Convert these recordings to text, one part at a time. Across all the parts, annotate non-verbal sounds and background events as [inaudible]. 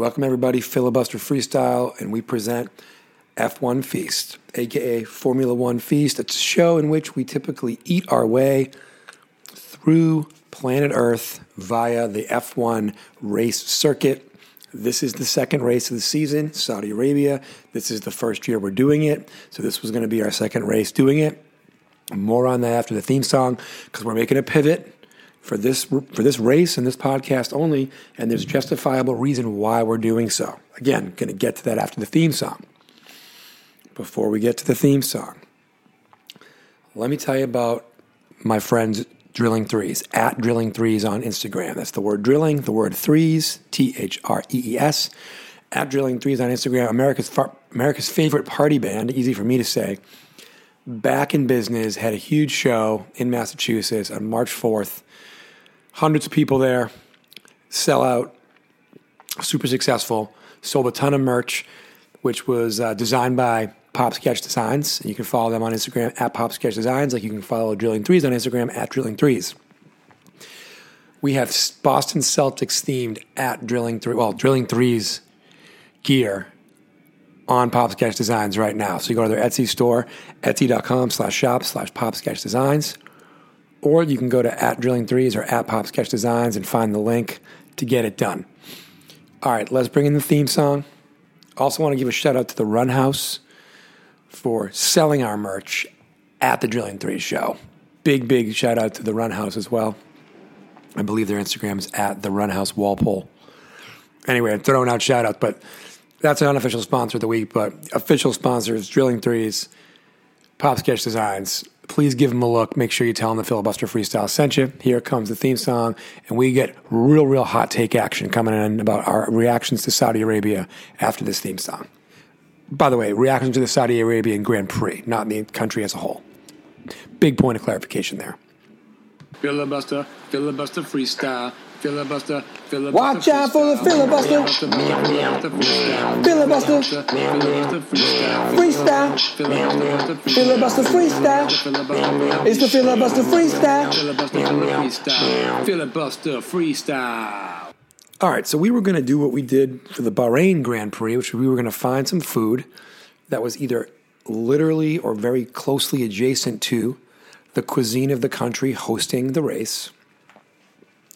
Welcome, everybody. Filibuster Freestyle, and we present F1 Feast, aka Formula One Feast. It's a show in which we typically eat our way through planet Earth via the F1 race circuit. This is the second race of the season, Saudi Arabia. This is the first year we're doing it, so this was going to be our second race doing it. More on that after the theme song because we're making a pivot for this for this race and this podcast only, and there's justifiable reason why we're doing so. Again, going to get to that after the theme song. Before we get to the theme song, let me tell you about my friends Drilling Threes at Drilling Threes on Instagram. That's the word drilling, the word threes, T H R E E S. At Drilling Threes on Instagram, America's far, America's favorite party band. Easy for me to say. Back in business, had a huge show in Massachusetts on March fourth hundreds of people there, sell out, super successful. Sold a ton of merch, which was uh, designed by Pop Sketch Designs. You can follow them on Instagram at Pop Sketch Designs, like you can follow Drilling Threes on Instagram at Drilling Threes. We have Boston Celtics themed at Drilling Three, well, Drilling Threes gear on Pop Sketch Designs right now. So you go to their Etsy store, etsy.com slash shop slash Pop Sketch Designs or you can go to at Drilling Threes or at Pop Sketch Designs and find the link to get it done. All right, let's bring in the theme song. Also, want to give a shout out to the Run House for selling our merch at the Drilling Threes show. Big, big shout out to the Run House as well. I believe their Instagram is at the Run House Walpole. Anyway, I'm throwing out shout outs, but that's an unofficial sponsor of the week. But official sponsors, Drilling Threes, Pop Sketch Designs, please give them a look. Make sure you tell them the filibuster freestyle sent you. Here comes the theme song, and we get real, real hot take action coming in about our reactions to Saudi Arabia after this theme song. By the way, reaction to the Saudi Arabian Grand Prix, not the country as a whole. Big point of clarification there. Filibuster, filibuster freestyle. Filibuster, filibuster. Watch out for the filibuster. Filibuster. Freestyle. Filibuster freestyle. It's the filibuster freestyle. Filibuster freestyle. All right, so we were going to do what we did for the Bahrain Grand Prix, which we were going to find some food that was either literally or very closely adjacent to the cuisine of the country hosting the race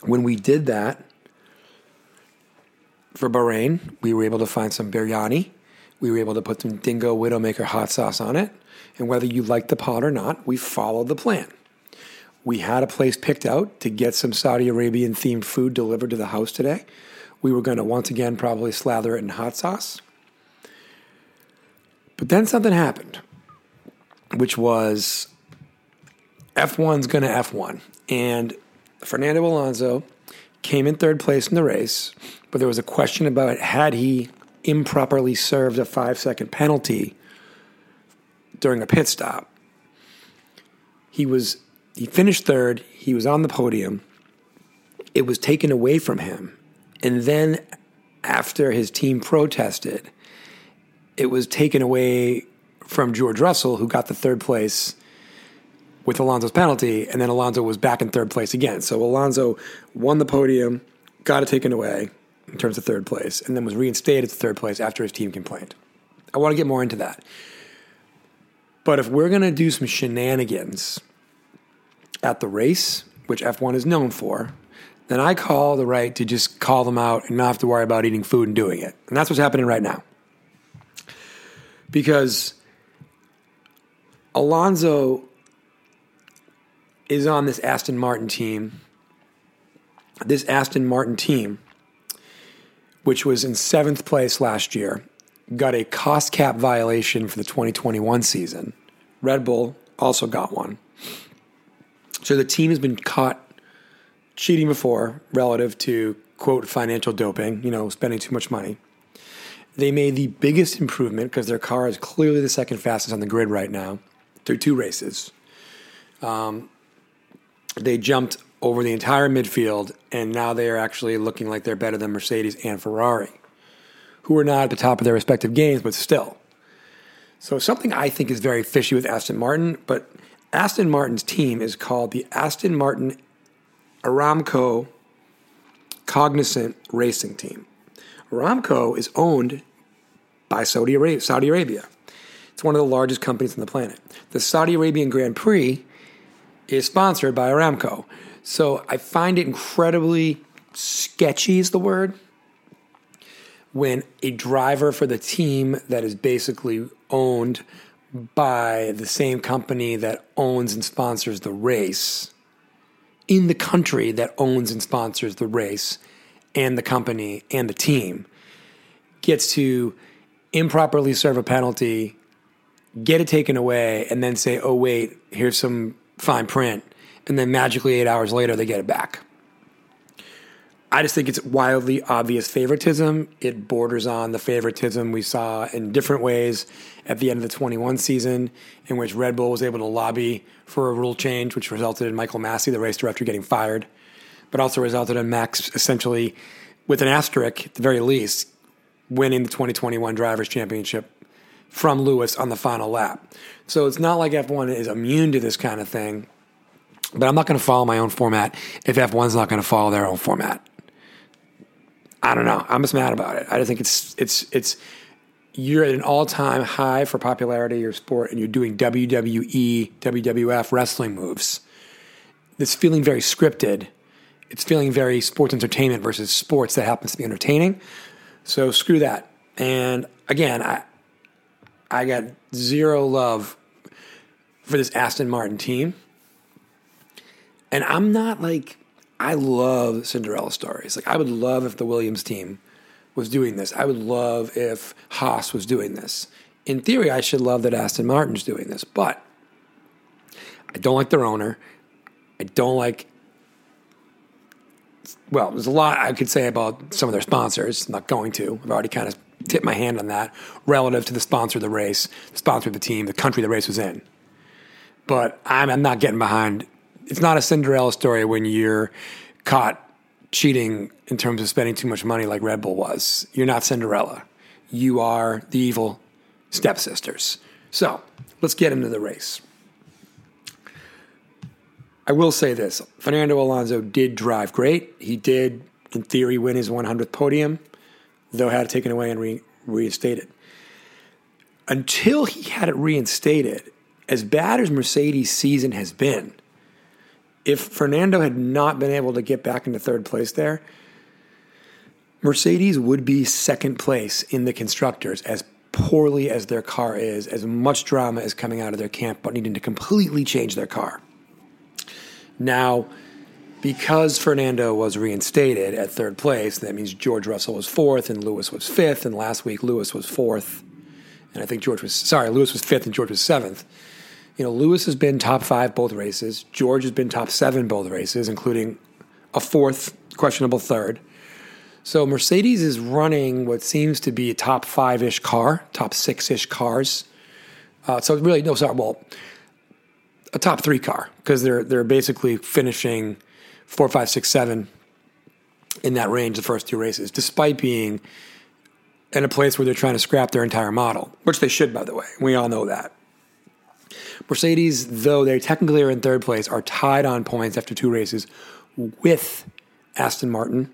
when we did that for Bahrain, we were able to find some biryani. We were able to put some Dingo Widowmaker hot sauce on it. And whether you liked the pot or not, we followed the plan. We had a place picked out to get some Saudi Arabian themed food delivered to the house today. We were going to once again probably slather it in hot sauce. But then something happened, which was F1's going to F1. And Fernando Alonso came in third place in the race, but there was a question about had he improperly served a five second penalty during a pit stop. He was he finished third, he was on the podium. It was taken away from him. And then after his team protested, it was taken away from George Russell, who got the third place with Alonso's penalty, and then Alonso was back in third place again. So Alonso won the podium, got it taken away in terms of third place, and then was reinstated to third place after his team complained. I want to get more into that. But if we're going to do some shenanigans at the race, which F1 is known for, then I call the right to just call them out and not have to worry about eating food and doing it. And that's what's happening right now. Because Alonso is on this Aston Martin team. This Aston Martin team, which was in seventh place last year, got a cost cap violation for the 2021 season. Red Bull also got one. So the team has been caught cheating before relative to, quote, financial doping, you know, spending too much money. They made the biggest improvement because their car is clearly the second fastest on the grid right now through two races. Um, they jumped over the entire midfield, and now they are actually looking like they're better than Mercedes and Ferrari, who are not at the top of their respective games, but still. So, something I think is very fishy with Aston Martin, but Aston Martin's team is called the Aston Martin Aramco Cognizant Racing Team. Aramco is owned by Saudi Arabia. It's one of the largest companies on the planet. The Saudi Arabian Grand Prix is sponsored by Aramco. So I find it incredibly sketchy, is the word, when a driver for the team that is basically owned by the same company that owns and sponsors the race in the country that owns and sponsors the race and the company and the team gets to improperly serve a penalty, get it taken away, and then say, oh, wait, here's some fine print. And then magically, eight hours later, they get it back. I just think it's wildly obvious favoritism. It borders on the favoritism we saw in different ways at the end of the 21 season, in which Red Bull was able to lobby for a rule change, which resulted in Michael Masi, the race director, getting fired, but also resulted in Max essentially, with an asterisk at the very least, winning the 2021 Drivers' Championship from Lewis on the final lap. So it's not like F1 is immune to this kind of thing, but I'm not going to follow my own format if F1's not going to follow their own format. I don't know. I'm just mad about it. I just think it's it's it's you're at an all-time high for popularity of your sport and you're doing WWE, WWF wrestling moves. It's feeling very scripted. It's feeling very sports entertainment versus sports that happens to be entertaining. So screw that. And again, I I got zero love for this Aston Martin team. And I'm not like I love Cinderella stories. Like I would love if the Williams team was doing this. I would love if Haas was doing this. In theory, I should love that Aston Martin's doing this, but I don't like their owner. I don't like. Well, there's a lot I could say about some of their sponsors. I'm not going to. I've already kind of tipped my hand on that relative to the sponsor of the race, the sponsor of the team, the country the race was in. But I'm, I'm not getting behind. It's not a Cinderella story when you're caught cheating in terms of spending too much money like Red Bull was. You're not Cinderella. You are the evil stepsisters. So let's get into the race. I will say this Fernando Alonso did drive great. He did, in theory, win his 100th podium, though had it taken away and re- reinstated. Until he had it reinstated, as bad as Mercedes' season has been, if Fernando had not been able to get back into third place there, Mercedes would be second place in the constructors as poorly as their car is, as much drama is coming out of their camp, but needing to completely change their car. Now, because Fernando was reinstated at third place, that means George Russell was fourth and Lewis was fifth, and last week Lewis was fourth, and I think George was sorry, Lewis was fifth and George was seventh. You know, Lewis has been top five both races. George has been top seven both races, including a fourth questionable third. So Mercedes is running what seems to be a top five ish car, top six ish cars. Uh, so really, no, sorry, well, a top three car because they're they're basically finishing four, five, six, seven in that range the first two races, despite being in a place where they're trying to scrap their entire model, which they should, by the way. We all know that. Mercedes, though they technically are in third place, are tied on points after two races with Aston Martin.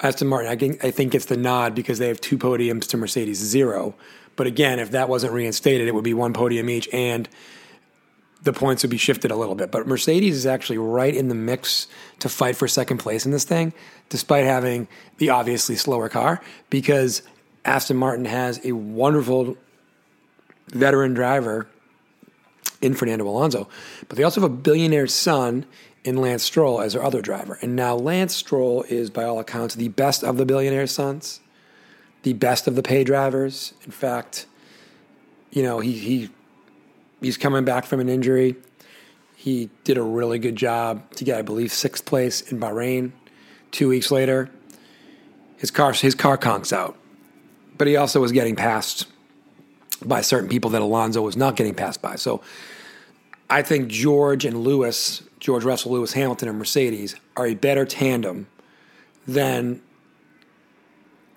Aston Martin, I think, I think gets the nod because they have two podiums to Mercedes zero. But again, if that wasn't reinstated, it would be one podium each, and the points would be shifted a little bit. But Mercedes is actually right in the mix to fight for second place in this thing, despite having the obviously slower car, because Aston Martin has a wonderful veteran driver in Fernando Alonso, but they also have a billionaire son in Lance Stroll as their other driver. And now Lance Stroll is, by all accounts, the best of the billionaire sons, the best of the pay drivers. In fact, you know, he, he he's coming back from an injury. He did a really good job to get, I believe, sixth place in Bahrain. Two weeks later, his car his car conks out, but he also was getting passed by certain people that Alonso was not getting passed by. So I think George and Lewis, George Russell, Lewis Hamilton, and Mercedes are a better tandem than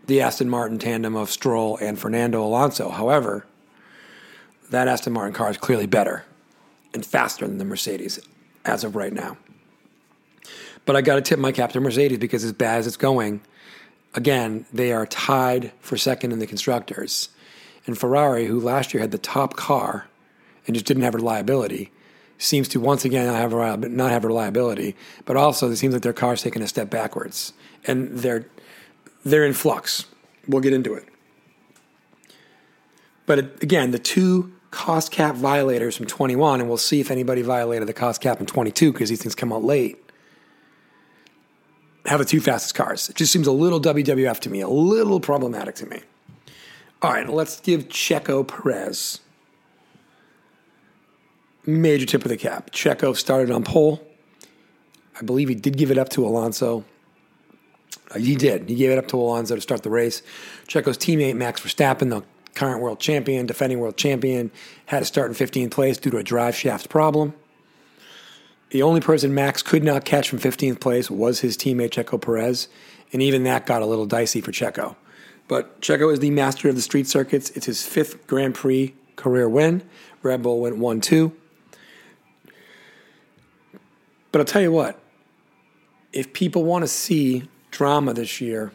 the Aston Martin tandem of Stroll and Fernando Alonso. However, that Aston Martin car is clearly better and faster than the Mercedes as of right now. But I got to tip my cap to Mercedes because as bad as it's going, again, they are tied for second in the constructors. And Ferrari, who last year had the top car and just didn't have reliability, seems to once again not have, not have reliability. But also, it seems like their car's taking a step backwards, and they're they're in flux. We'll get into it. But again, the two cost cap violators from 21, and we'll see if anybody violated the cost cap in 22 because these things come out late. Have the two fastest cars. It just seems a little WWF to me, a little problematic to me. All right, let's give Checo Perez major tip of the cap. Checo started on pole. I believe he did give it up to Alonso. Uh, he did. He gave it up to Alonso to start the race. Checo's teammate Max Verstappen, the current world champion, defending world champion, had to start in 15th place due to a drive shaft problem. The only person Max could not catch from 15th place was his teammate Checo Perez, and even that got a little dicey for Checo. But Checo is the master of the street circuits. It's his fifth Grand Prix career win. Red Bull went 1 2. But I'll tell you what, if people want to see drama this year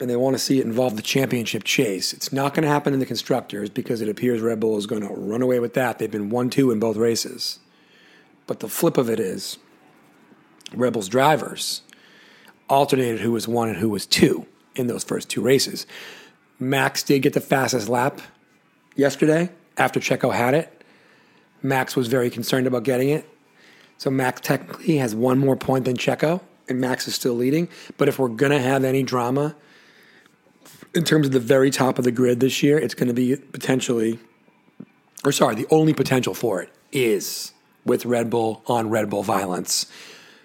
and they want to see it involve the championship chase, it's not going to happen in the constructors because it appears Red Bull is going to run away with that. They've been 1 2 in both races. But the flip of it is Red Bull's drivers alternated who was one and who was two in those first two races. Max did get the fastest lap yesterday after Checo had it. Max was very concerned about getting it. So Max technically has one more point than Checo, and Max is still leading. But if we're going to have any drama in terms of the very top of the grid this year, it's going to be potentially, or sorry, the only potential for it is with Red Bull on Red Bull violence.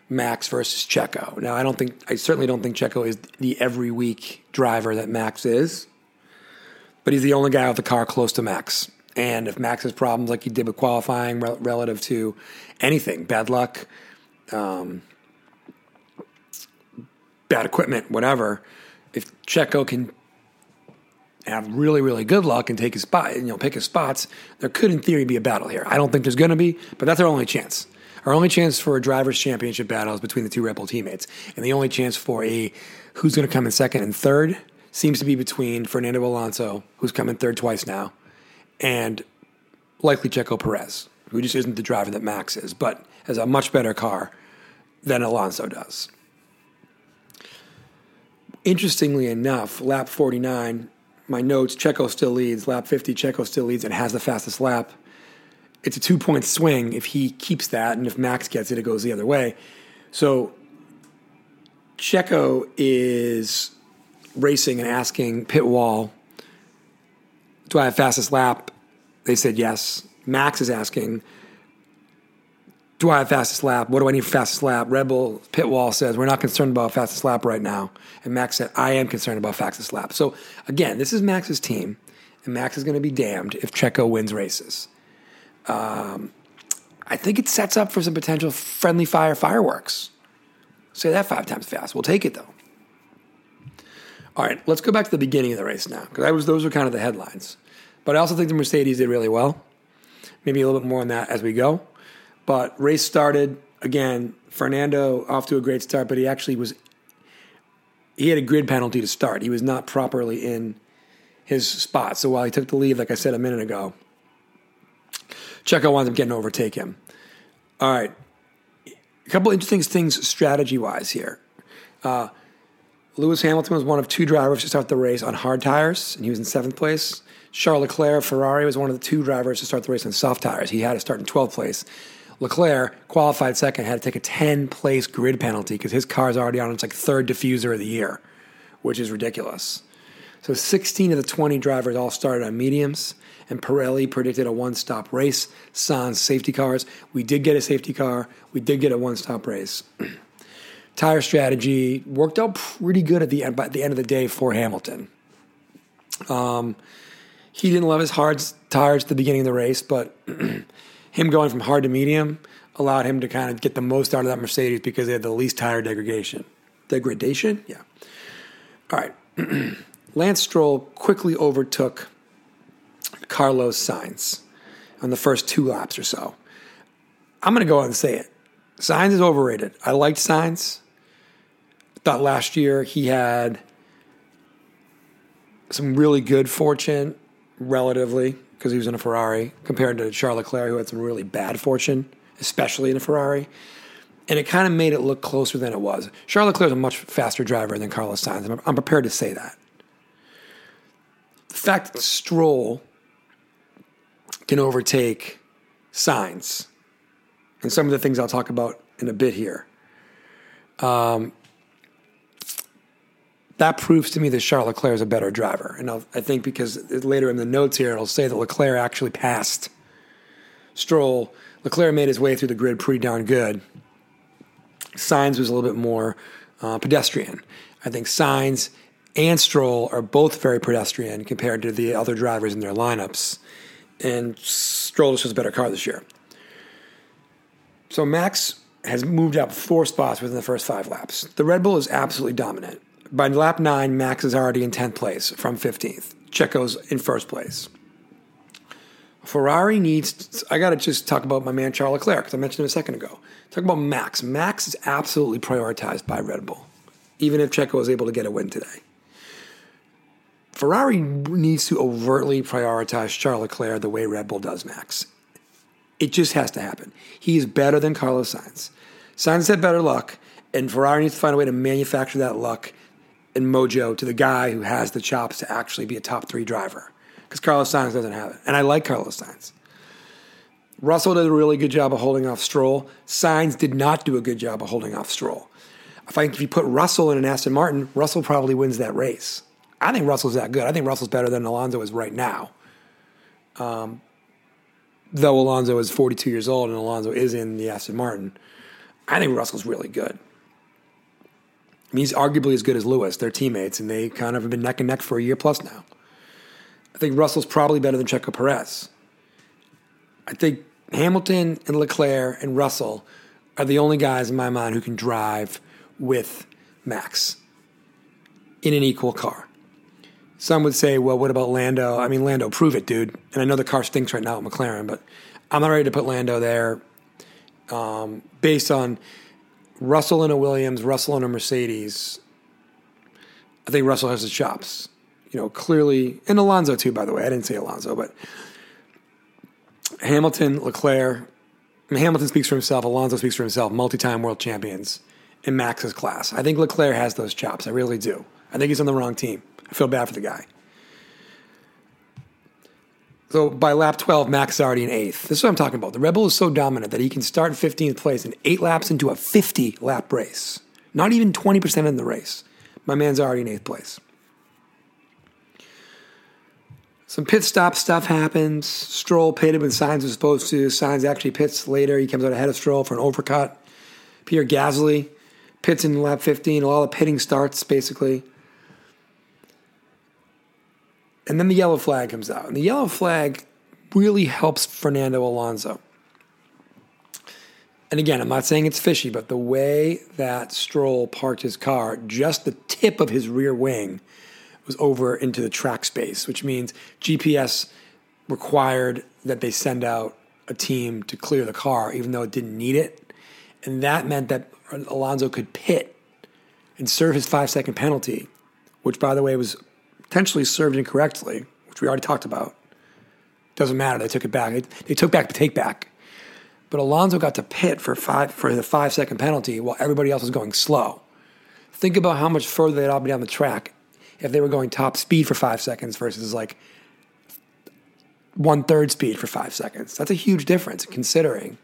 Max versus Checo. Now, I don't think, I certainly don't think Checo is the every week driver that Max is, but he's the only guy with the car close to Max. And if Max has problems like he did with qualifying rel- relative to anything, bad luck, um, bad equipment, whatever, if Checo can have really, really good luck and take his spot, you know, pick his spots, there could, in theory, be a battle here. I don't think there's going to be, but that's our only chance. Our only chance for a drivers' championship battle is between the two Red Bull teammates, and the only chance for a who's going to come in second and third seems to be between Fernando Alonso, who's come in third twice now, and likely Checo Perez, who just isn't the driver that Max is, but has a much better car than Alonso does. Interestingly enough, lap 49, my notes, Checo still leads. Lap 50, Checo still leads and has the fastest lap. It's a two point swing if he keeps that, and if Max gets it, it goes the other way. So Checo is racing and asking pit wall, Do I have fastest lap? They said yes. Max is asking, Do I have fastest lap? What do I need for fastest lap? Red Bull pit wall says, We're not concerned about fastest lap right now. And Max said, I am concerned about fastest lap. So again, this is Max's team, and Max is going to be damned if Checo wins races. Um, I think it sets up for some potential friendly fire fireworks. Say that five times fast. We'll take it though. All right, let's go back to the beginning of the race now, because those were kind of the headlines. But I also think the Mercedes did really well. Maybe a little bit more on that as we go. But race started again. Fernando off to a great start, but he actually was. He had a grid penalty to start. He was not properly in his spot. So while he took the lead, like I said a minute ago, Checo winds up getting to overtake him. All right. A couple interesting things strategy wise here. Uh, Lewis Hamilton was one of two drivers to start the race on hard tires, and he was in seventh place. Charles Leclerc, Ferrari, was one of the two drivers to start the race on soft tires. He had to start in 12th place. Leclerc, qualified second, had to take a 10 place grid penalty because his car's already on its like third diffuser of the year, which is ridiculous. So 16 of the 20 drivers all started on mediums, and Pirelli predicted a one stop race. Sans safety cars. We did get a safety car, we did get a one stop race. [clears throat] Tire strategy worked out pretty good at the end, by the end of the day for Hamilton. Um, he didn't love his hard tires at the beginning of the race, but [clears throat] him going from hard to medium allowed him to kind of get the most out of that Mercedes because they had the least tire degradation. Degradation? Yeah. All right. [clears throat] Lance Stroll quickly overtook Carlos Sainz on the first two laps or so. I'm going to go out and say it. Sainz is overrated. I liked Sainz. Thought last year he had some really good fortune, relatively, because he was in a Ferrari, compared to Charles Leclerc, who had some really bad fortune, especially in a Ferrari. And it kind of made it look closer than it was. Charles Leclerc is a much faster driver than Carlos Sainz. I'm, I'm prepared to say that. The fact that Stroll can overtake Sainz, and some of the things I'll talk about in a bit here. Um, that proves to me that Charles Leclerc is a better driver. And I'll, I think because later in the notes here, it'll say that Leclerc actually passed Stroll. Leclerc made his way through the grid pretty darn good. Sainz was a little bit more uh, pedestrian. I think Sainz and Stroll are both very pedestrian compared to the other drivers in their lineups. And Stroll just has a better car this year. So Max has moved up four spots within the first five laps. The Red Bull is absolutely dominant. By lap nine, Max is already in 10th place from 15th. Checo's in first place. Ferrari needs, I got to just talk about my man Charles Leclerc, because I mentioned him a second ago. Talk about Max. Max is absolutely prioritized by Red Bull, even if Checo was able to get a win today. Ferrari needs to overtly prioritize Charles Leclerc the way Red Bull does Max. It just has to happen. He is better than Carlos Sainz. Sainz had better luck, and Ferrari needs to find a way to manufacture that luck and mojo to the guy who has the chops to actually be a top three driver. Because Carlos Sainz doesn't have it. And I like Carlos Sainz. Russell did a really good job of holding off Stroll. Sainz did not do a good job of holding off Stroll. I think if you put Russell in an Aston Martin, Russell probably wins that race. I think Russell's that good. I think Russell's better than Alonso is right now. Um, though Alonso is 42 years old and Alonso is in the Aston Martin, I think Russell's really good. I mean, he's arguably as good as Lewis. They're teammates, and they kind of have been neck and neck for a year plus now. I think Russell's probably better than Checo Perez. I think Hamilton and Leclerc and Russell are the only guys in my mind who can drive with Max in an equal car. Some would say, well, what about Lando? I mean, Lando, prove it, dude. And I know the car stinks right now at McLaren, but I'm not ready to put Lando there um, based on Russell in a Williams, Russell in a Mercedes. I think Russell has the chops. You know, clearly, and Alonso too, by the way. I didn't say Alonso, but Hamilton, Leclerc. I mean, Hamilton speaks for himself. Alonso speaks for himself. Multi-time world champions in Max's class. I think Leclerc has those chops. I really do. I think he's on the wrong team. I feel bad for the guy. So by lap 12, Max is already in eighth. This is what I'm talking about. The Red Bull is so dominant that he can start 15th place and eight laps into a 50 lap race. Not even 20% in the race. My man's already in eighth place. Some pit stop stuff happens. Stroll pitted when Sainz was supposed to. Sainz actually pits later. He comes out ahead of Stroll for an overcut. Pierre Gasly pits in lap 15. All the pitting starts, basically. And then the yellow flag comes out. And the yellow flag really helps Fernando Alonso. And again, I'm not saying it's fishy, but the way that Stroll parked his car, just the tip of his rear wing was over into the track space, which means GPS required that they send out a team to clear the car, even though it didn't need it. And that meant that Alonso could pit and serve his five second penalty, which, by the way, was potentially served incorrectly, which we already talked about. Doesn't matter. They took it back. They, took back the take back. But Alonso got to pit for five for the five second penalty while everybody else was going slow. Think about how much further they'd all be down the track if they were going top speed for five seconds versus like one third speed for five seconds. That's a huge difference considering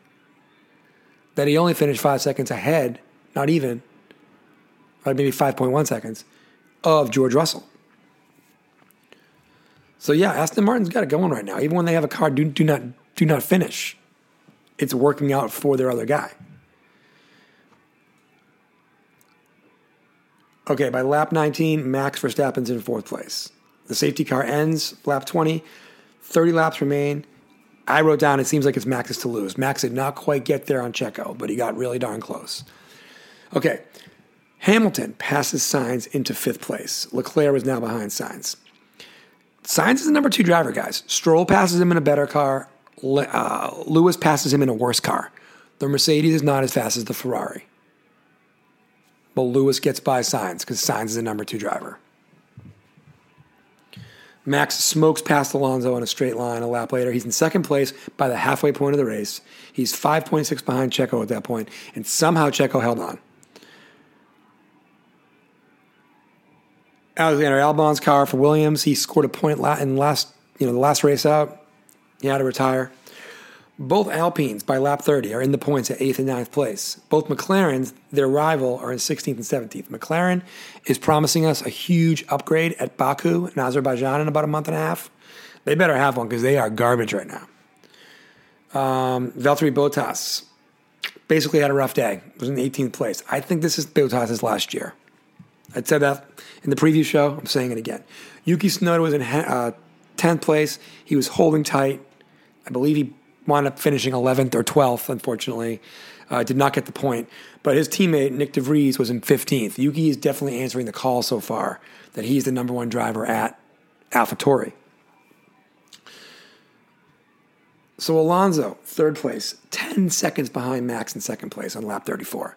that he only finished five seconds ahead, not even, maybe 5.1 seconds, of George Russell. So yeah, Aston Martin's got it going right now. Even when they have a car, do, do not do not finish. It's working out for their other guy. Okay, by lap 19, Max Verstappen's in fourth place. The safety car ends lap 20. 30 laps remain. I wrote down it seems like it's Max's to lose. Max did not quite get there on Checo, but he got really darn close. Okay, Hamilton passes Sainz into fifth place. Leclerc is now behind Sainz. Sainz is the number two driver, guys. Stroll passes him in a better car. Uh, Lewis passes him in a worse car. The Mercedes is not as fast as the Ferrari. But Lewis gets by Sainz because Sainz is the number two driver. Max smokes past Alonso on a straight line a lap later. He's in second place by the halfway point of the race. He's 5.6 behind Checo at that point, and somehow Checo held on. Alexander Albon's car for Williams. He scored a point in last, you know, the last race out. He had to retire. Both Alpines by lap 30 are in the points at 8th and 9th place. Both McLarens, their rival, are in 16th and 17th. McLaren is promising us a huge upgrade at Baku in Azerbaijan in about a month and a half. They better have one because they are garbage right now. Um, Valtteri Bottas basically had a rough day. Was in 18th place. I think this is Bottas' last year. I said that in the preview show. I'm saying it again. Yuki Tsunoda was in uh, 10th place. He was holding tight. I believe he wound up finishing 11th or 12th, unfortunately. Uh, did not get the point. But his teammate, Nyck de Vries, was in 15th. Yuki is definitely answering the call so far that he's the number one driver at AlphaTauri. So Alonso, third place, 10 seconds behind Max in second place on lap 34.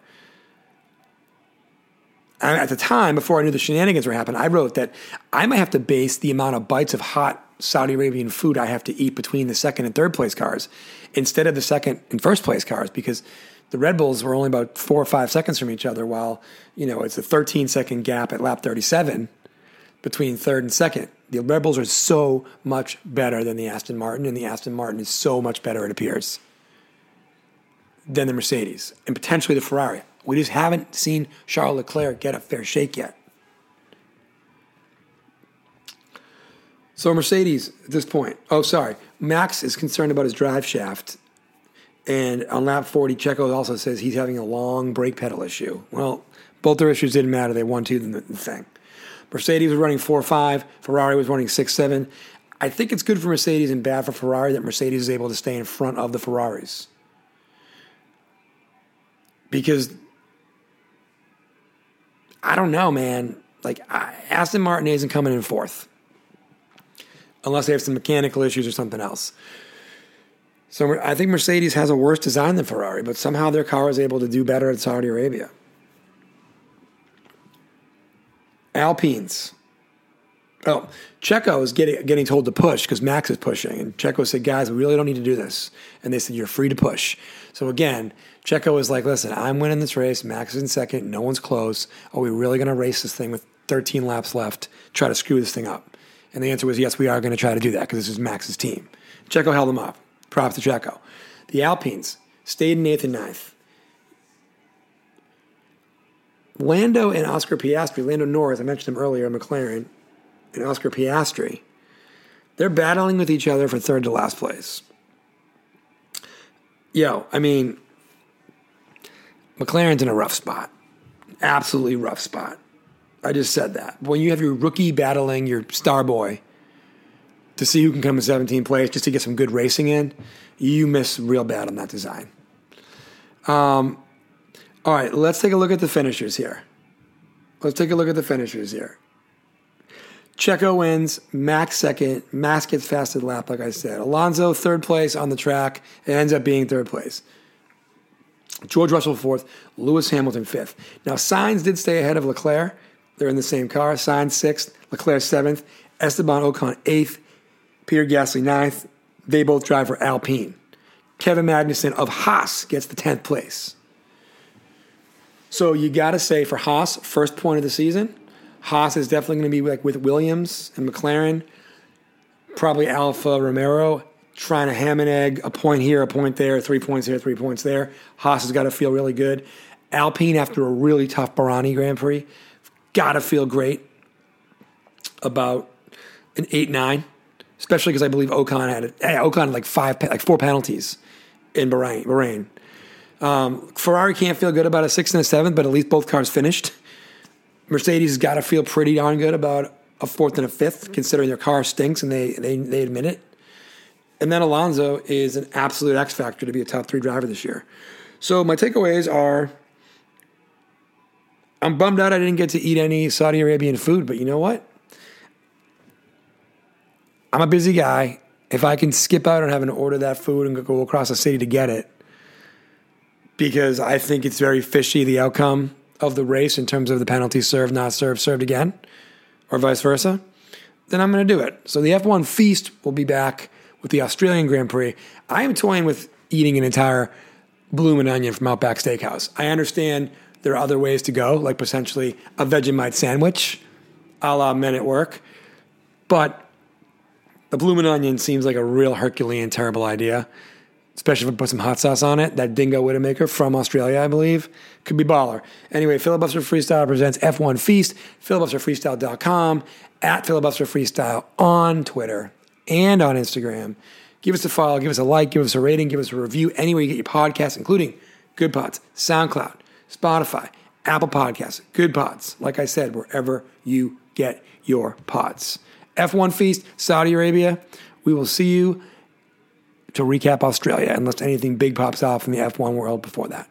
And at the time, before I knew the shenanigans were happening, I wrote that I might have to base the amount of bites of hot Saudi Arabian food I have to eat between the second and third place cars instead of the second and first place cars because the Red Bulls were only about four or five seconds from each other, while you know it's a 13 second gap at lap 37 between third and second. The Red Bulls are so much better than the Aston Martin, and the Aston Martin is so much better, it appears, than the Mercedes and potentially the Ferrari. We just haven't seen Charles Leclerc get a fair shake yet. So Mercedes at this point, oh sorry, Max is concerned about his drive shaft, and on lap 40, Checo also says he's having a long brake pedal issue. Well, both their issues didn't matter; they won two the thing. Mercedes was running four five, Ferrari was running six seven. I think it's good for Mercedes and bad for Ferrari that Mercedes is able to stay in front of the Ferraris because I don't know, man. Like Aston Martin isn't coming in fourth unless they have some mechanical issues or something else. So I think Mercedes has a worse design than Ferrari, but somehow their car is able to do better at Saudi Arabia. Alpines. Oh, Checo is getting getting told to push because Max is pushing, and Checo said, "Guys, we really don't need to do this." And they said, "You're free to push." So again, Checo was like, "Listen, I'm winning this race. Max is in second. No one's close. Are we really going to race this thing with 13 laps left? Try to screw this thing up?" And the answer was, "Yes, we are going to try to do that because this is Max's team." Checo held them up. Props to Checo. The Alpines stayed in eighth and ninth. Lando and Oscar Piastri, Lando Norris, I mentioned him earlier, McLaren, and Oscar Piastri, they're battling with each other for third to last place. Yo, I mean, McLaren's in a rough spot. Absolutely rough spot. I just said that. When you have your rookie battling your star boy to see who can come in 17th place just to get some good racing in, you miss real bad on that design. Um, all right, let's take a look at the finishers here. Let's take a look at the finishers here. Checo wins, Max second, Max gets fastest lap, like I said. Alonso third place on the track, it ends up being third place. George Russell fourth, Lewis Hamilton fifth. Now Sainz did stay ahead of Leclerc. They're in the same car. Sainz sixth, Leclerc seventh, Esteban Ocon eighth, Peter Gasly ninth. They both drive for Alpine. Kevin Magnussen of Haas gets the tenth place. So you got to say for Haas, first point of the season, Haas is definitely going to be like with Williams and McLaren, probably Alfa Romero trying to ham and egg a point here, a point there, three points here, three points there. Haas has got to feel really good. Alpine after a really tough Bahraini Grand Prix, got to feel great about an eight nine, especially because I believe Ocon had it. Ocon had like five, like four penalties in Bahrain. Bahrain. Um, Ferrari can't feel good about a six and a seven, but at least both cars finished. Mercedes has got to feel pretty darn good about a fourth and a fifth, considering their car stinks and they, they, they admit it. And then Alonso is an absolute X factor to be a top three driver this year. So my takeaways are I'm bummed out I didn't get to eat any Saudi Arabian food, but you know what? I'm a busy guy. If I can skip out on having to order that food and go across the city to get it, because I think it's very fishy, the outcome, of the race in terms of the penalty served, not served, served again, or vice versa, then I'm going to do it. So the F1 Feast will be back with the Australian Grand Prix. I am toying with eating an entire bloomin' onion from Outback Steakhouse. I understand there are other ways to go, like potentially a Vegemite sandwich, a la Men at Work, but the bloomin' onion seems like a real Herculean terrible idea especially if I put some hot sauce on it. That Dingo Widowmaker from Australia, I believe, could be baller. Anyway, Filibuster Freestyle presents F1 Feast, filibusterfreestyle.com, at Filibuster Freestyle on Twitter and on Instagram. Give us a follow, give us a like, give us a rating, give us a review anywhere you get your podcasts, including Good Pods, SoundCloud, Spotify, Apple Podcasts, Good Pods. Like I said, wherever you get your pods. F1 Feast, Saudi Arabia. We will see you to recap Australia, unless anything big pops off in the F1 world before that.